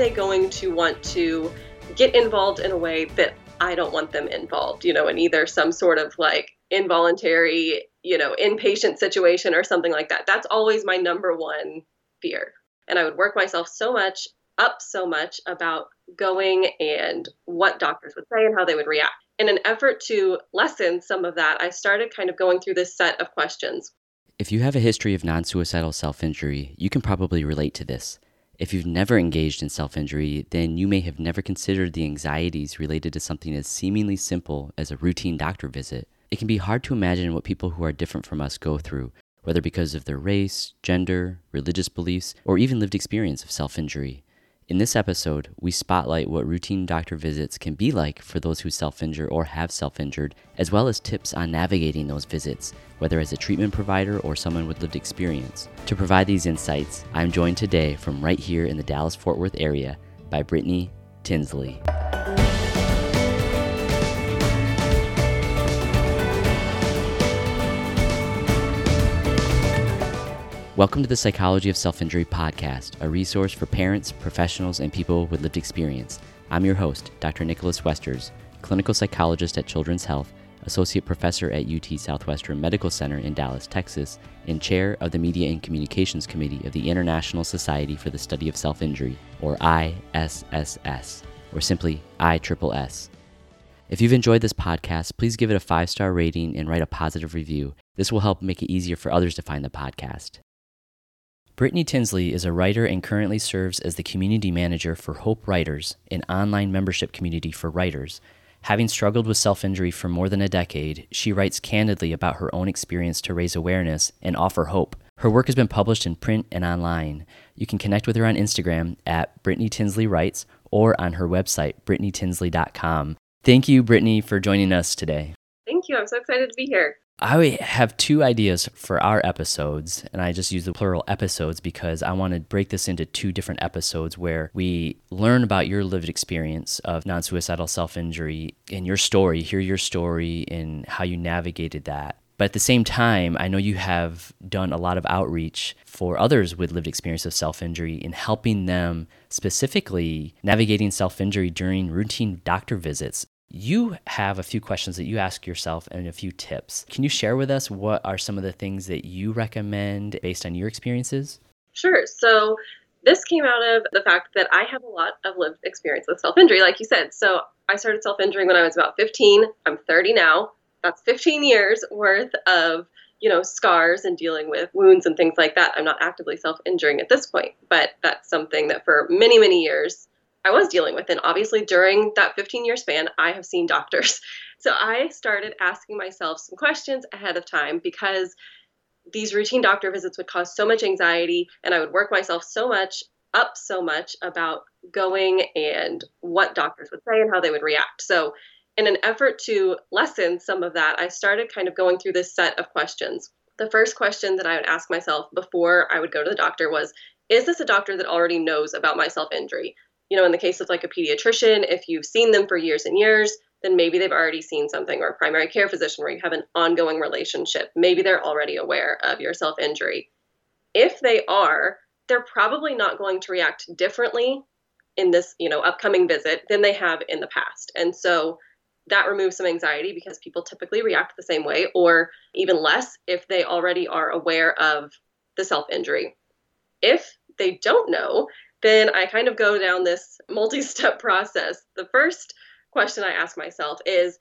they going to want to get involved in a way that I don't want them involved, you know, in either some sort of like involuntary, you know, inpatient situation or something like that. That's always my number one fear. And I would work myself so much up so much about going and what doctors would say and how they would react. In an effort to lessen some of that, I started kind of going through this set of questions. If you have a history of non suicidal self injury, you can probably relate to this. If you've never engaged in self injury, then you may have never considered the anxieties related to something as seemingly simple as a routine doctor visit. It can be hard to imagine what people who are different from us go through, whether because of their race, gender, religious beliefs, or even lived experience of self injury. In this episode, we spotlight what routine doctor visits can be like for those who self injure or have self injured, as well as tips on navigating those visits, whether as a treatment provider or someone with lived experience. To provide these insights, I'm joined today from right here in the Dallas Fort Worth area by Brittany Tinsley. Welcome to the Psychology of Self Injury podcast, a resource for parents, professionals, and people with lived experience. I'm your host, Dr. Nicholas Westers, clinical psychologist at Children's Health, associate professor at UT Southwestern Medical Center in Dallas, Texas, and chair of the Media and Communications Committee of the International Society for the Study of Self Injury, or ISSS, or simply ISSS. If you've enjoyed this podcast, please give it a five star rating and write a positive review. This will help make it easier for others to find the podcast. Brittany Tinsley is a writer and currently serves as the community manager for Hope Writers, an online membership community for writers. Having struggled with self injury for more than a decade, she writes candidly about her own experience to raise awareness and offer hope. Her work has been published in print and online. You can connect with her on Instagram at Brittany Tinsley Writes or on her website, brittanytinsley.com. Thank you, Brittany, for joining us today. Thank you. I'm so excited to be here. I have two ideas for our episodes, and I just use the plural episodes because I want to break this into two different episodes where we learn about your lived experience of non suicidal self injury and your story, hear your story and how you navigated that. But at the same time, I know you have done a lot of outreach for others with lived experience of self injury in helping them specifically navigating self injury during routine doctor visits you have a few questions that you ask yourself and a few tips. Can you share with us what are some of the things that you recommend based on your experiences? Sure. So, this came out of the fact that I have a lot of lived experience with self injury, like you said. So, I started self injuring when I was about 15. I'm 30 now. That's 15 years worth of you know scars and dealing with wounds and things like that i'm not actively self-injuring at this point but that's something that for many many years I was dealing with. And obviously, during that 15 year span, I have seen doctors. So I started asking myself some questions ahead of time because these routine doctor visits would cause so much anxiety, and I would work myself so much up so much about going and what doctors would say and how they would react. So, in an effort to lessen some of that, I started kind of going through this set of questions. The first question that I would ask myself before I would go to the doctor was Is this a doctor that already knows about my self injury? You know, in the case of like a pediatrician, if you've seen them for years and years, then maybe they've already seen something, or a primary care physician where you have an ongoing relationship. Maybe they're already aware of your self injury. If they are, they're probably not going to react differently in this, you know, upcoming visit than they have in the past. And so that removes some anxiety because people typically react the same way or even less if they already are aware of the self injury. If they don't know, then I kind of go down this multi step process. The first question I ask myself is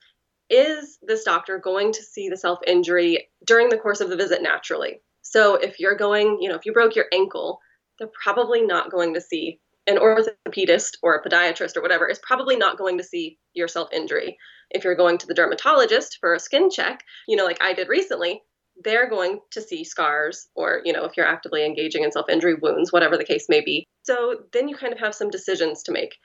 Is this doctor going to see the self injury during the course of the visit naturally? So if you're going, you know, if you broke your ankle, they're probably not going to see an orthopedist or a podiatrist or whatever is probably not going to see your self injury. If you're going to the dermatologist for a skin check, you know, like I did recently, they're going to see scars or, you know, if you're actively engaging in self injury wounds, whatever the case may be. So then you kind of have some decisions to make.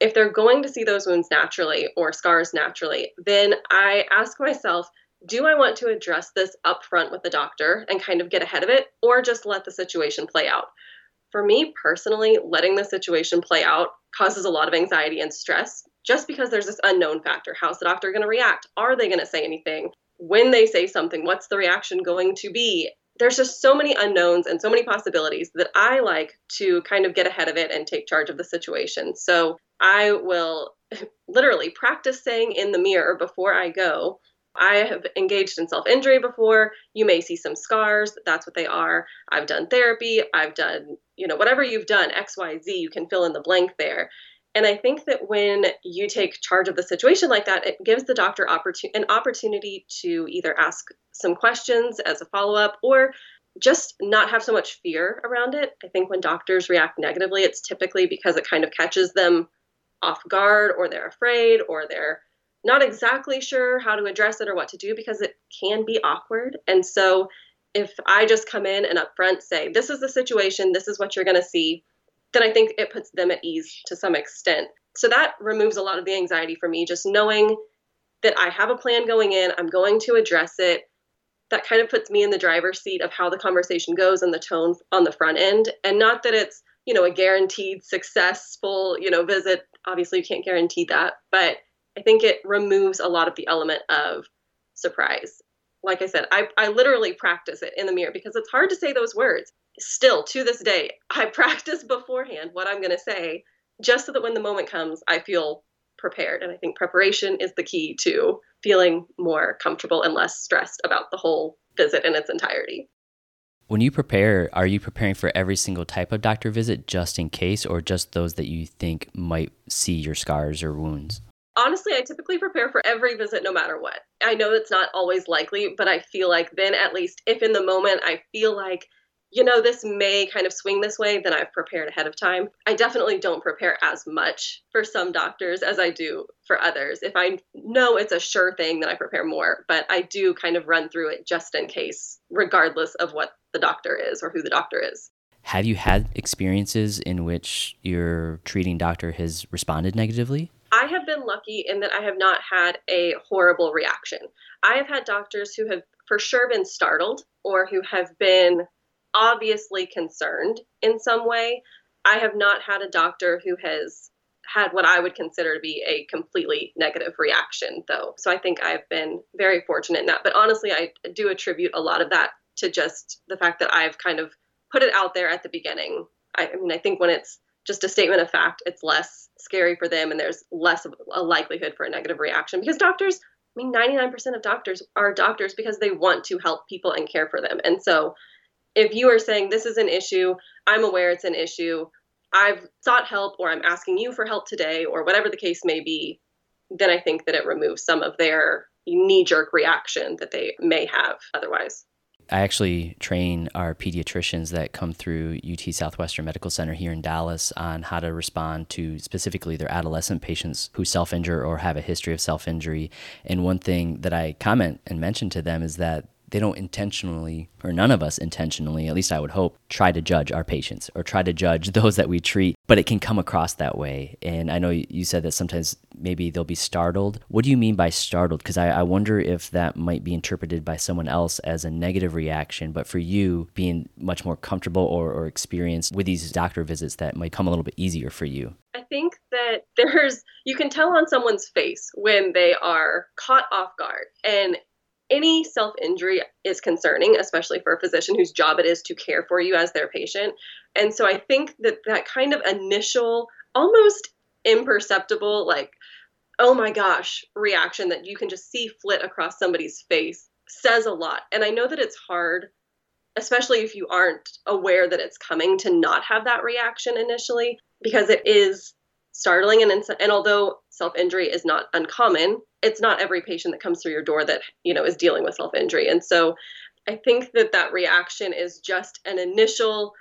If they're going to see those wounds naturally or scars naturally, then I ask myself, do I want to address this up front with the doctor and kind of get ahead of it or just let the situation play out? For me personally, letting the situation play out causes a lot of anxiety and stress just because there's this unknown factor. How's the doctor going to react? Are they going to say anything? when they say something, what's the reaction going to be? There's just so many unknowns and so many possibilities that I like to kind of get ahead of it and take charge of the situation. So I will literally practice saying in the mirror before I go, I have engaged in self injury before. You may see some scars. That's what they are. I've done therapy. I've done, you know, whatever you've done, XYZ, you can fill in the blank there. And I think that when you take charge of the situation like that, it gives the doctor opportun- an opportunity to either ask some questions as a follow up or just not have so much fear around it. I think when doctors react negatively, it's typically because it kind of catches them off guard or they're afraid or they're not exactly sure how to address it or what to do because it can be awkward. And so if I just come in and upfront say, this is the situation, this is what you're going to see, then I think it puts them at ease to some extent. So that removes a lot of the anxiety for me, just knowing that I have a plan going in, I'm going to address it. That kind of puts me in the driver's seat of how the conversation goes and the tone on the front end. And not that it's, you know, a guaranteed successful, you know, visit. Obviously, you can't guarantee that, but I think it removes a lot of the element of surprise. Like I said, I, I literally practice it in the mirror because it's hard to say those words. Still, to this day, I practice beforehand what I'm going to say just so that when the moment comes, I feel prepared. And I think preparation is the key to feeling more comfortable and less stressed about the whole visit in its entirety. When you prepare, are you preparing for every single type of doctor visit just in case, or just those that you think might see your scars or wounds? Honestly, I typically prepare for every visit no matter what. I know it's not always likely, but I feel like then at least if in the moment I feel like, you know, this may kind of swing this way, then I've prepared ahead of time. I definitely don't prepare as much for some doctors as I do for others. If I know it's a sure thing, then I prepare more, but I do kind of run through it just in case, regardless of what the doctor is or who the doctor is. Have you had experiences in which your treating doctor has responded negatively? I have been lucky in that I have not had a horrible reaction. I have had doctors who have for sure been startled or who have been obviously concerned in some way. I have not had a doctor who has had what I would consider to be a completely negative reaction, though. So I think I've been very fortunate in that. But honestly, I do attribute a lot of that to just the fact that I've kind of put it out there at the beginning. I, I mean, I think when it's just a statement of fact, it's less scary for them and there's less of a likelihood for a negative reaction because doctors, I mean, 99% of doctors are doctors because they want to help people and care for them. And so if you are saying this is an issue, I'm aware it's an issue, I've sought help or I'm asking you for help today or whatever the case may be, then I think that it removes some of their knee jerk reaction that they may have otherwise. I actually train our pediatricians that come through UT Southwestern Medical Center here in Dallas on how to respond to specifically their adolescent patients who self injure or have a history of self injury. And one thing that I comment and mention to them is that they don't intentionally, or none of us intentionally, at least I would hope, try to judge our patients or try to judge those that we treat, but it can come across that way. And I know you said that sometimes maybe they'll be startled. What do you mean by startled? Because I, I wonder if that might be interpreted by someone else as a negative reaction, but for you, being much more comfortable or, or experienced with these doctor visits, that might come a little bit easier for you. I think that there's, you can tell on someone's face when they are caught off guard. And any self injury is concerning, especially for a physician whose job it is to care for you as their patient. And so I think that that kind of initial, almost imperceptible, like, oh my gosh, reaction that you can just see flit across somebody's face says a lot. And I know that it's hard, especially if you aren't aware that it's coming, to not have that reaction initially, because it is startling. And, and although self injury is not uncommon, it's not every patient that comes through your door that you know is dealing with self injury and so i think that that reaction is just an initial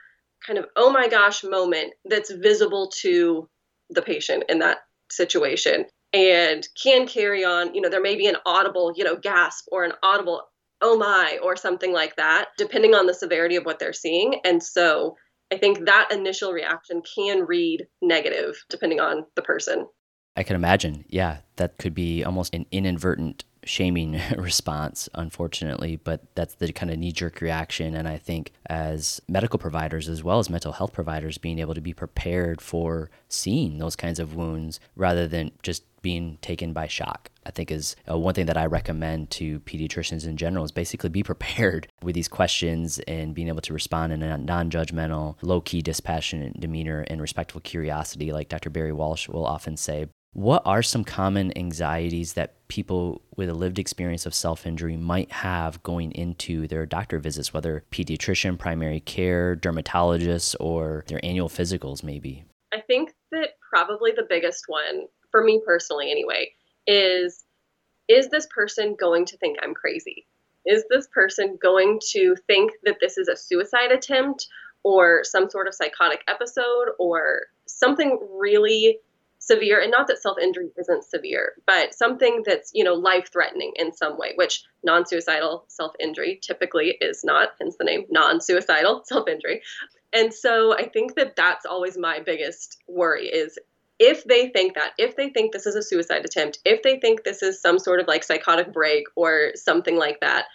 kind of oh my gosh moment that's visible to the patient in that situation and can carry on you know there may be an audible you know gasp or an audible oh my or something like that depending on the severity of what they're seeing and so i think that initial reaction can read negative depending on the person I can imagine. Yeah, that could be almost an inadvertent shaming response, unfortunately, but that's the kind of knee jerk reaction. And I think as medical providers, as well as mental health providers, being able to be prepared for seeing those kinds of wounds rather than just being taken by shock, I think is uh, one thing that I recommend to pediatricians in general is basically be prepared with these questions and being able to respond in a non judgmental, low key, dispassionate demeanor and respectful curiosity, like Dr. Barent Walsh will often say. What are some common anxieties that people with a lived experience of self injury might have going into their doctor visits, whether pediatrician, primary care, dermatologist, or their annual physicals, maybe? I think that probably the biggest one, for me personally anyway, is is this person going to think I'm crazy? Is this person going to think that this is a suicide attempt or some sort of psychotic episode or something really severe and not that self-injury isn't severe but something that's you know life-threatening in some way which non-suicidal self-injury typically is not hence the name non-suicidal self-injury. And so i think that that's always my biggest worry is if they think that if they think this is a suicide attempt if they think this is some sort of like psychotic break or something like that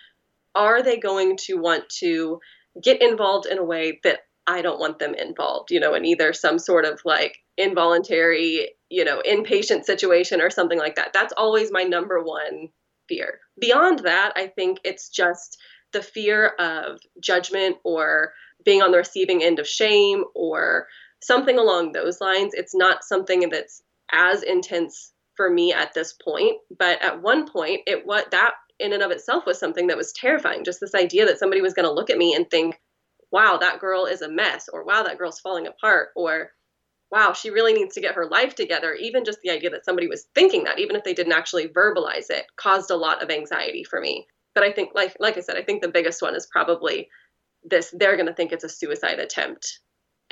are they going to want to get involved in a way that I don't want them involved, you know, in either some sort of like involuntary, you know, inpatient situation or something like that. That's always my number one fear. Beyond that, I think it's just the fear of judgment or being on the receiving end of shame or something along those lines. It's not something that's as intense for me at this point, but at one point it what that in and of itself was something that was terrifying. Just this idea that somebody was going to look at me and think, wow, that girl is a mess, or wow, that girl's falling apart, or wow, she really needs to get her life together. Even just the idea that somebody was thinking that, even if they didn't actually verbalize it, caused a lot of anxiety for me. But I think, like like I said, I think the biggest one is probably this: they're going to think it's a suicide attempt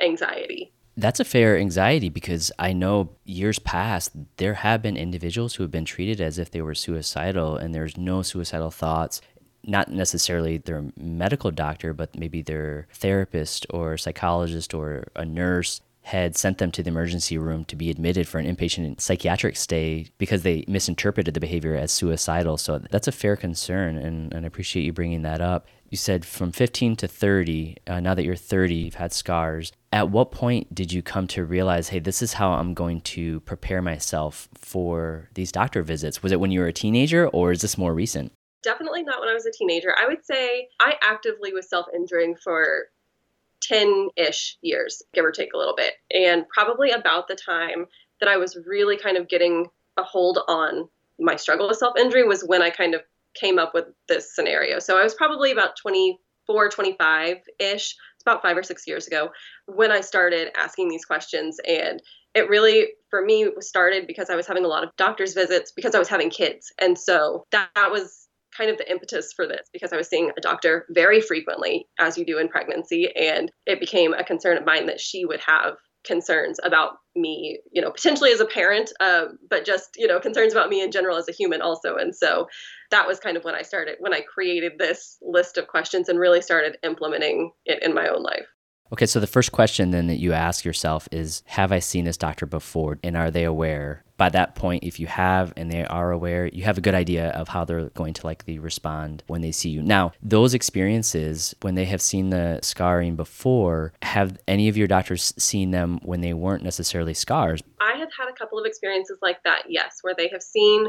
anxiety. That's a fair anxiety because I know years past there have been individuals who have been treated as if they were suicidal and there's no suicidal thoughts not necessarily their medical doctor, but maybe their therapist or psychologist or a nurse had sent them to the emergency room to be admitted for an inpatient psychiatric stay because they misinterpreted the behavior as suicidal. So that's a fair concern, and, and I appreciate you bringing that up. You said from 15 to 30, uh, now that you're 30, you've had scars. At what point did you come to realize, hey, this is how I'm going to prepare myself for these doctor visits? Was it when you were a teenager, or is this more recent? definitely not when I was a teenager. I would say I actively was self injuring for 10 ish years, give or take a little bit. And probably about the time that I was really kind of getting a hold on my struggle with self injury was when I kind of came up with this scenario. So I was probably about 24, 25 ish. It's about five or six years ago when I started asking these questions. And it really, for me, started because I was having a lot of doctor's visits because I was having kids. And so that, that was kind of the impetus for this because I was seeing a doctor very frequently, as you do in pregnancy, and it became a concern of mine that she would have concerns about me, you know, potentially as a parent, uh, but just, you know, concerns about me in general as a human also. And so that was kind of when I started, when I created this list of questions and really started implementing it in my own life. Okay, so the first question then that you ask yourself is Have I seen this doctor before? And are they aware? By that point, if you have and they are aware, you have a good idea of how they're going to likely respond when they see you. Now, those experiences, when they have seen the scarring before, have any of your doctors seen them when they weren't necessarily scars? I have had a couple of experiences like that, yes, where they have seen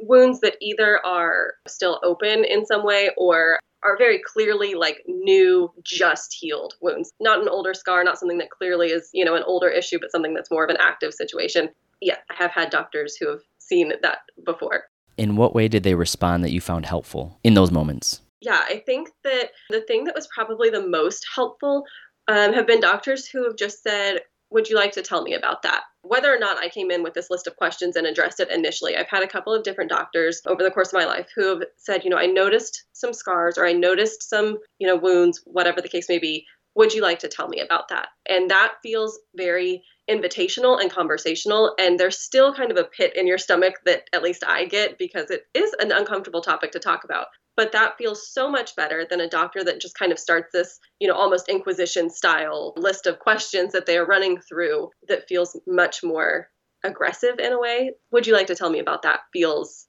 wounds that either are still open in some way or are very clearly like new, just healed wounds. Not an older scar, not something that clearly is, you know, an older issue, but something that's more of an active situation. Yeah, I have had doctors who have seen that before. In what way did they respond that you found helpful in those moments? Yeah, I think that the thing that was probably the most helpful um, have been doctors who have just said, would you like to tell me about that? Whether or not I came in with this list of questions and addressed it initially, I've had a couple of different doctors over the course of my life who have said, you know, I noticed some scars or I noticed some, you know, wounds, whatever the case may be. Would you like to tell me about that? And that feels very invitational and conversational. And there's still kind of a pit in your stomach that at least I get because it is an uncomfortable topic to talk about but that feels so much better than a doctor that just kind of starts this you know almost inquisition style list of questions that they are running through that feels much more aggressive in a way would you like to tell me about that feels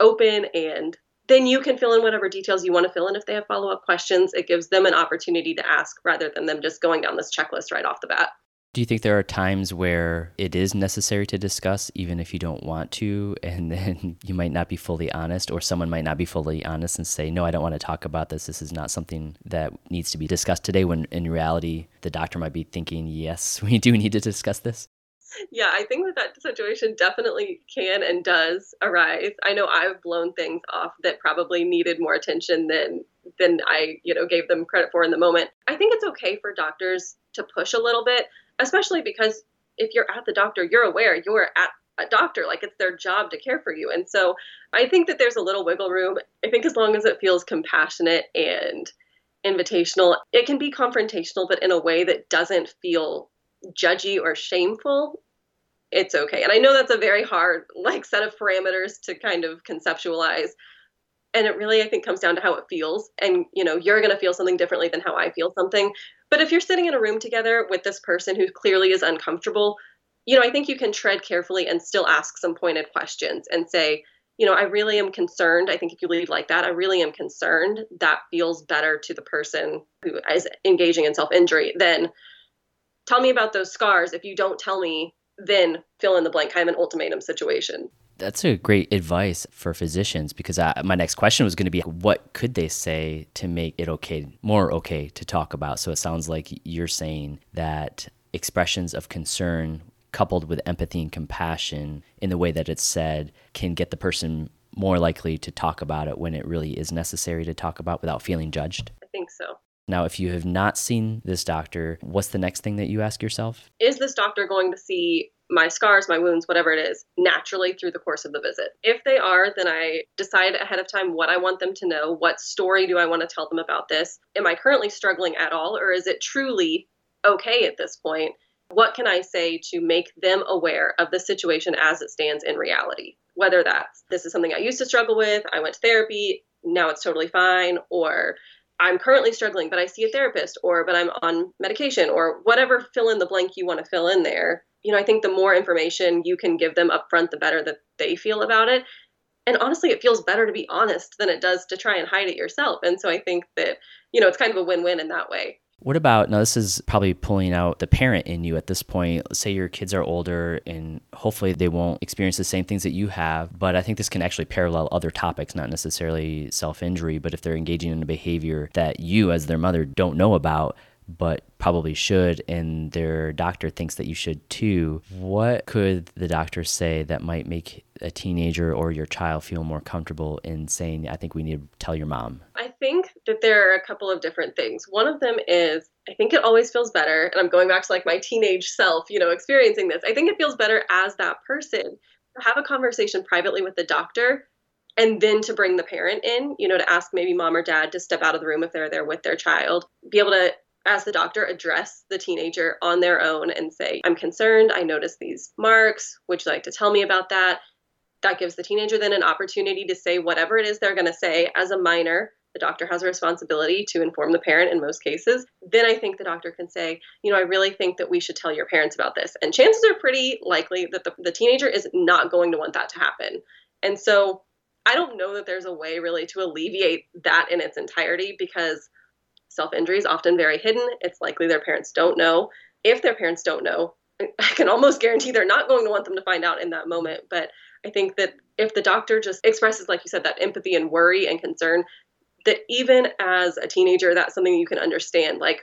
open and then you can fill in whatever details you want to fill in if they have follow up questions. It gives them an opportunity to ask rather than them just going down this checklist right off the bat. Do you think there are times where it is necessary to discuss, even if you don't want to, and then you might not be fully honest, or someone might not be fully honest and say, No, I don't want to talk about this. This is not something that needs to be discussed today, when in reality, the doctor might be thinking, Yes, we do need to discuss this? Yeah, I think that that situation definitely can and does arise. I know I've blown things off that probably needed more attention than than I, you know, gave them credit for in the moment. I think it's okay for doctors to push a little bit, especially because if you're at the doctor, you're aware you're at a doctor like it's their job to care for you and so i think that there's a little wiggle room i think as long as it feels compassionate and invitational it can be confrontational but in a way that doesn't feel judgy or shameful it's okay. And I know that's a very hard like set of parameters to kind of conceptualize. And it really I think comes down to how it feels. And you know, you're going to feel something differently than how I feel something. But if you're sitting in a room together with this person who clearly is uncomfortable, you know, I think you can tread carefully and still ask some pointed questions and say, you know, I really am concerned. I think if you leave like that, I really am concerned. That feels better to the person who is engaging in self injury than tell me about those scars. If you don't tell me then fill in the blank, kind of an ultimatum situation. That's a great advice for physicians because I, my next question was going to be what could they say to make it okay, more okay to talk about? So it sounds like you're saying that expressions of concern coupled with empathy and compassion in the way that it's said can get the person more likely to talk about it when it really is necessary to talk about without feeling judged? I think so. Now, if you have not seen this doctor, what's the next thing that you ask yourself? Is this doctor going to see my scars, my wounds, whatever it is, naturally through the course of the visit? If they are, then I decide ahead of time what I want them to know. What story do I want to tell them about this? Am I currently struggling at all, or is it truly okay at this point? What can I say to make them aware of the situation as it stands in reality? Whether that's this is something I used to struggle with, I went to therapy, now it's totally fine, or I'm currently struggling, but I see a therapist, or but I'm on medication, or whatever fill in the blank you want to fill in there. You know, I think the more information you can give them up front, the better that they feel about it. And honestly, it feels better to be honest than it does to try and hide it yourself. And so I think that, you know, it's kind of a win win in that way. What about now? This is probably pulling out the parent in you at this point. Say your kids are older and hopefully they won't experience the same things that you have. But I think this can actually parallel other topics, not necessarily self injury, but if they're engaging in a behavior that you, as their mother, don't know about, but probably should and their doctor thinks that you should too, what could the doctor say that might make a teenager or your child feel more comfortable in saying, I think we need to tell your mom? I think that there are a couple of different things. One of them is I think it always feels better, and I'm going back to like my teenage self, you know, experiencing this. I think it feels better as that person to have a conversation privately with the doctor and then to bring the parent in, you know, to ask maybe mom or dad to step out of the room if they're there with their child, be able to as the doctor address the teenager on their own and say, I'm concerned, I noticed these marks, would you like to tell me about that? That gives the teenager then an opportunity to say whatever it is they're going to say as a minor. The doctor has a responsibility to inform the parent in most cases. Then I think the doctor can say, you know, I really think that we should tell your parents about this. And chances are pretty likely that the, the teenager is not going to want that to happen. And so I don't know that there's a way really to alleviate that in its entirety because self injury is often very hidden. It's likely their parents don't know. If their parents don't know, I can almost guarantee they're not going to want them to find out in that moment. But I think that if the doctor just expresses, like you said, that empathy and worry and concern, that even as a teenager, that's something you can understand. Like,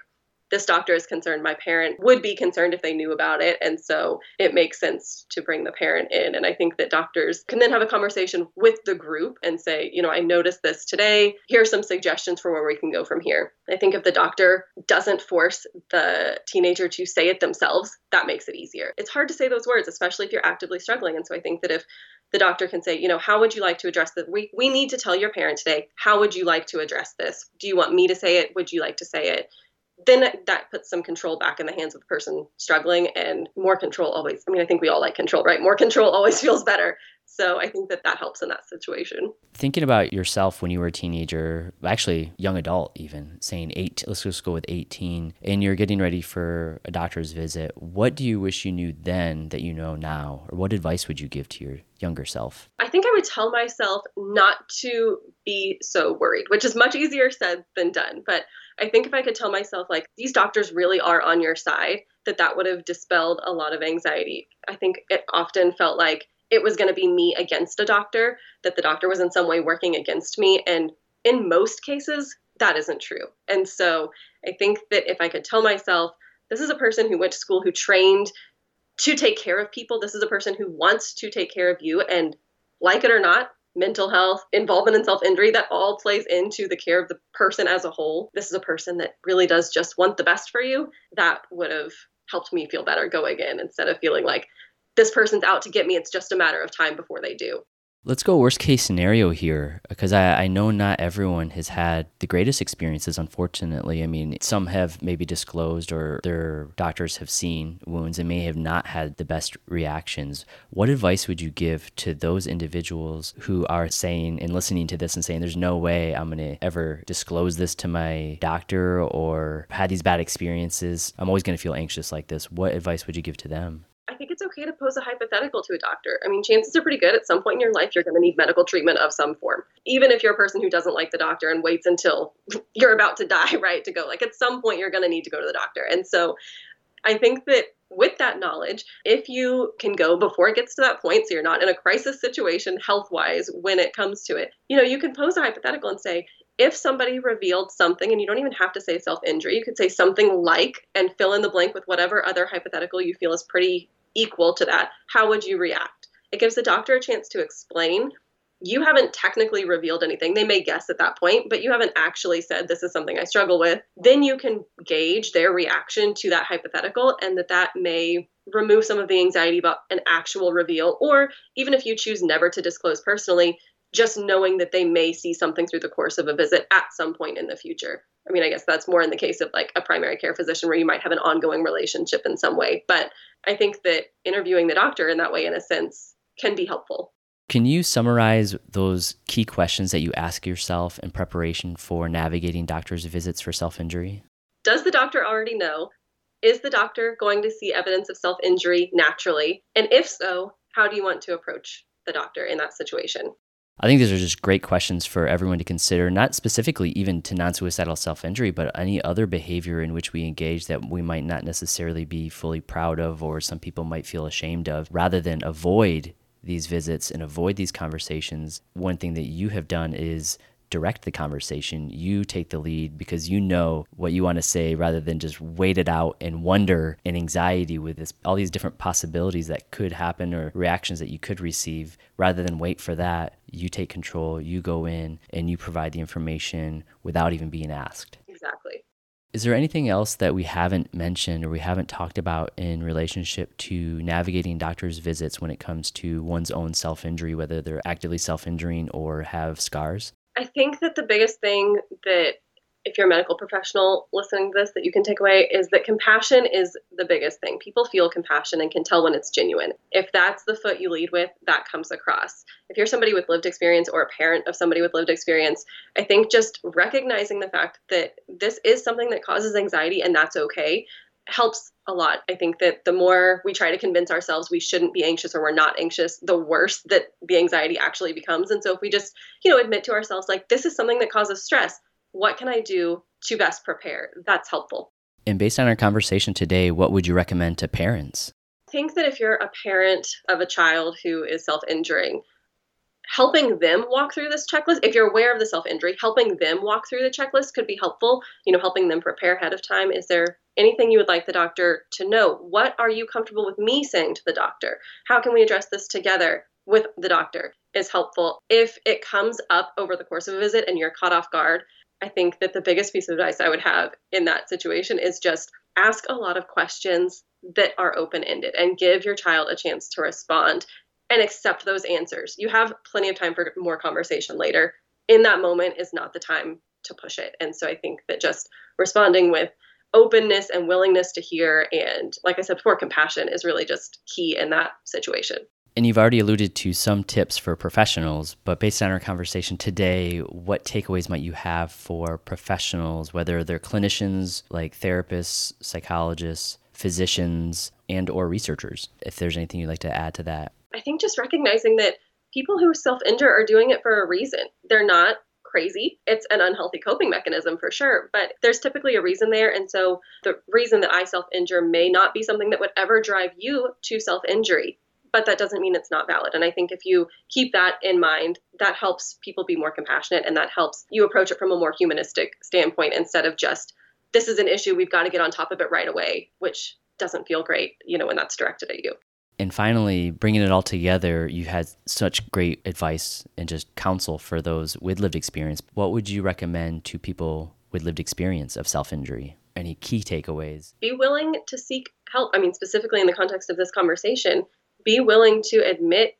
this doctor is concerned. My parent would be concerned if they knew about it. And so it makes sense to bring the parent in. And I think that doctors can then have a conversation with the group and say, you know, I noticed this today. Here are some suggestions for where we can go from here. I think if the doctor doesn't force the teenager to say it themselves, that makes it easier. It's hard to say those words, especially if you're actively struggling. And so I think that if the doctor can say, you know, how would you like to address this? We, we need to tell your parent today, how would you like to address this? Do you want me to say it? Would you like to say it? Then that puts some control back in the hands of the person struggling and more control always i mean i think we all like control right more control always feels better So I think that that helps in that situation. Thinking about yourself when you were a teenager, actually young adult even, saying eight, let's just go with 18, and you're getting ready for a doctor's visit, what do you wish you knew then that you know now? Or what advice would you give to your younger self? I think I would tell myself not to be so worried, which is much easier said than done. But I think if I could tell myself, like, these doctors really are on your side, that that would have dispelled a lot of anxiety. I think it often felt like it was going to be me against a doctor, that the doctor was in some way working against me. And in most cases, that isn't true. And so I think that if I could tell myself, this is a person who went to school, who trained to take care of people, this is a person who wants to take care of you, and like it or not, mental health, involvement in self injury, that all plays into the care of the person as a whole. This is a person that really does just want the best for you. That would have helped me feel better going in instead of feeling like this person's out to get me. It's just a matter of time before they do. Let's go worst case scenario here because I, I know not everyone has had the greatest experiences, unfortunately. I mean, some have maybe disclosed or their doctors have seen wounds and may have not had the best reactions. What advice would you give to those individuals who are saying and listening to this and saying, there's no way I'm going to ever disclose this to my doctor or had these bad experiences? I'm always going to feel anxious like this. What advice would you give to them? Okay to pose a hypothetical to a doctor. I mean, chances are pretty good at some point in your life you're going to need medical treatment of some form. Even if you're a person who doesn't like the doctor and waits until you're about to die, right, to go. Like at some point you're going to need to go to the doctor. And so I think that with that knowledge, if you can go before it gets to that point, so you're not in a crisis situation health wise when it comes to it, you know, you can pose a hypothetical and say, if somebody revealed something, and you don't even have to say self injury, you could say something like and fill in the blank with whatever other hypothetical you feel is pretty equal to that, how would you react? It gives the doctor a chance to explain. You haven't technically revealed anything. They may guess at that point, but you haven't actually said this is something I struggle with. Then you can gauge their reaction to that hypothetical and that that may remove some of the anxiety about an actual reveal or even if you choose never to disclose personally, just knowing that they may see something through the course of a visit at some point in the future. I mean, I guess that's more in the case of like a primary care physician where you might have an ongoing relationship in some way. But I think that interviewing the doctor in that way, in a sense, can be helpful. Can you summarize those key questions that you ask yourself in preparation for navigating doctor's visits for self injury? Does the doctor already know? Is the doctor going to see evidence of self injury naturally? And if so, how do you want to approach the doctor in that situation? I think these are just great questions for everyone to consider, not specifically even to non suicidal self injury, but any other behavior in which we engage that we might not necessarily be fully proud of or some people might feel ashamed of, rather than avoid these visits and avoid these conversations. One thing that you have done is direct the conversation. You take the lead because you know what you want to say rather than just wait it out and wonder and anxiety with this all these different possibilities that could happen or reactions that you could receive. Rather than wait for that, you take control, you go in and you provide the information without even being asked. Exactly. Is there anything else that we haven't mentioned or we haven't talked about in relationship to navigating doctor's visits when it comes to one's own self injury, whether they're actively self injuring or have scars? I think that the biggest thing that if you're a medical professional listening to this that you can take away is that compassion is the biggest thing. People feel compassion and can tell when it's genuine. If that's the foot you lead with, that comes across. If you're somebody with lived experience or a parent of somebody with lived experience, I think just recognizing the fact that this is something that causes anxiety and that's okay helps a lot. I think that the more we try to convince ourselves we shouldn't be anxious or we're not anxious, the worse that the anxiety actually becomes. And so if we just, you know, admit to ourselves like this is something that causes stress, what can I do to best prepare? That's helpful. And based on our conversation today, what would you recommend to parents? I think that if you're a parent of a child who is self-injuring, helping them walk through this checklist if you're aware of the self-injury helping them walk through the checklist could be helpful you know helping them prepare ahead of time. Is there anything you would like the doctor to know? What are you comfortable with me saying to the doctor? How can we address this together with the doctor is helpful. If it comes up over the course of a visit and you're caught off guard i think that the biggest piece of advice i would have in that situation is just ask a lot of questions that are open ended and give your child a chance to respond and accept those answers. You have plenty of time for more conversation later. In that moment is not the time to push it. And so I think that just responding with openness and willingness to hear and like I said before compassion is really just key in that situation. And you've already alluded to some tips for professionals, but based on our conversation today, what takeaways might you have for professionals, whether they're clinicians like therapists, psychologists, physicians, and or researchers? If there's anything you'd like to add to that. I think just recognizing that people who self-injure are doing it for a reason. They're not crazy. It's an unhealthy coping mechanism for sure, but there's typically a reason there. And so the reason that I self injure may not be something that would ever drive you to self injury but that doesn't mean it's not valid. And I think if you keep that in mind, that helps people be more compassionate and that helps you approach it from a more humanistic standpoint instead of just, this is an issue, we've got to get on top of it right away, which doesn't feel great, you know, when that's directed at you. And finally, bringing it all together, you had such great advice and just counsel for those with lived experience. What would you recommend to people with lived experience of self injury? Any key takeaways? Be willing to seek help. I mean, specifically in the context of this conversation, be willing to admit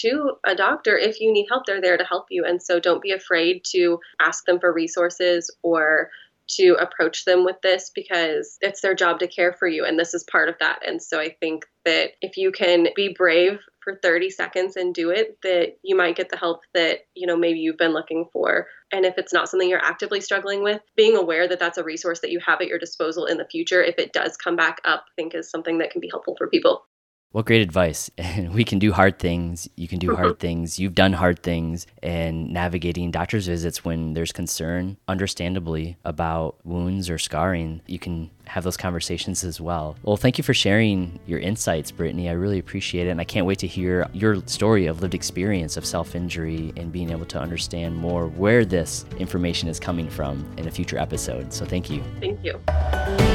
to a doctor if you need help they're there to help you and so don't be afraid to ask them for resources or to approach them with this because it's their job to care for you and this is part of that. And so i think that if you can be brave for 30 seconds and do it that you might get the help that you know maybe you've been looking for. And if it's not something you're actively struggling with being aware that that's a resource that you have at your disposal in the future if it does come back up I think is something that can be helpful for people what great advice. We can do hard things. You can do hard things. You've done hard things and navigating doctor's visits when there's concern, understandably, about wounds or scarring. You can have those conversations as well. Well, thank you for sharing your insights, Brittany. I really appreciate it. And I can't wait to hear your story of lived experience of self injury and being able to understand more where this information is coming from in a future episode. So thank you. Thank you.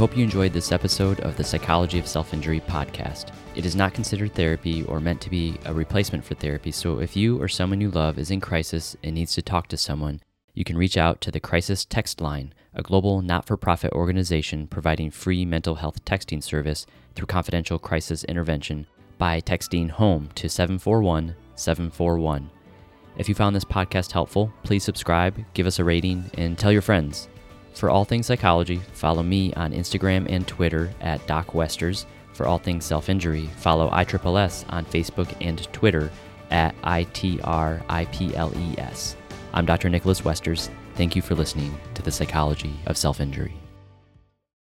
Hope you enjoyed this episode of the Psychology of Self Injury podcast. It is not considered therapy or meant to be a replacement for therapy, so if you or someone you love is in crisis and needs to talk to someone, you can reach out to the Crisis Text Line, a global not for profit organization providing free mental health texting service through confidential crisis intervention by texting HOME to 741 741. If you found this podcast helpful, please subscribe, give us a rating, and tell your friends. For all things psychology, follow me on Instagram and Twitter at Doc Westers. For all things self injury, follow ISSS on Facebook and Twitter at ITRIPLES. I'm Dr. Nicholas Westers. Thank you for listening to the Psychology of Self Injury.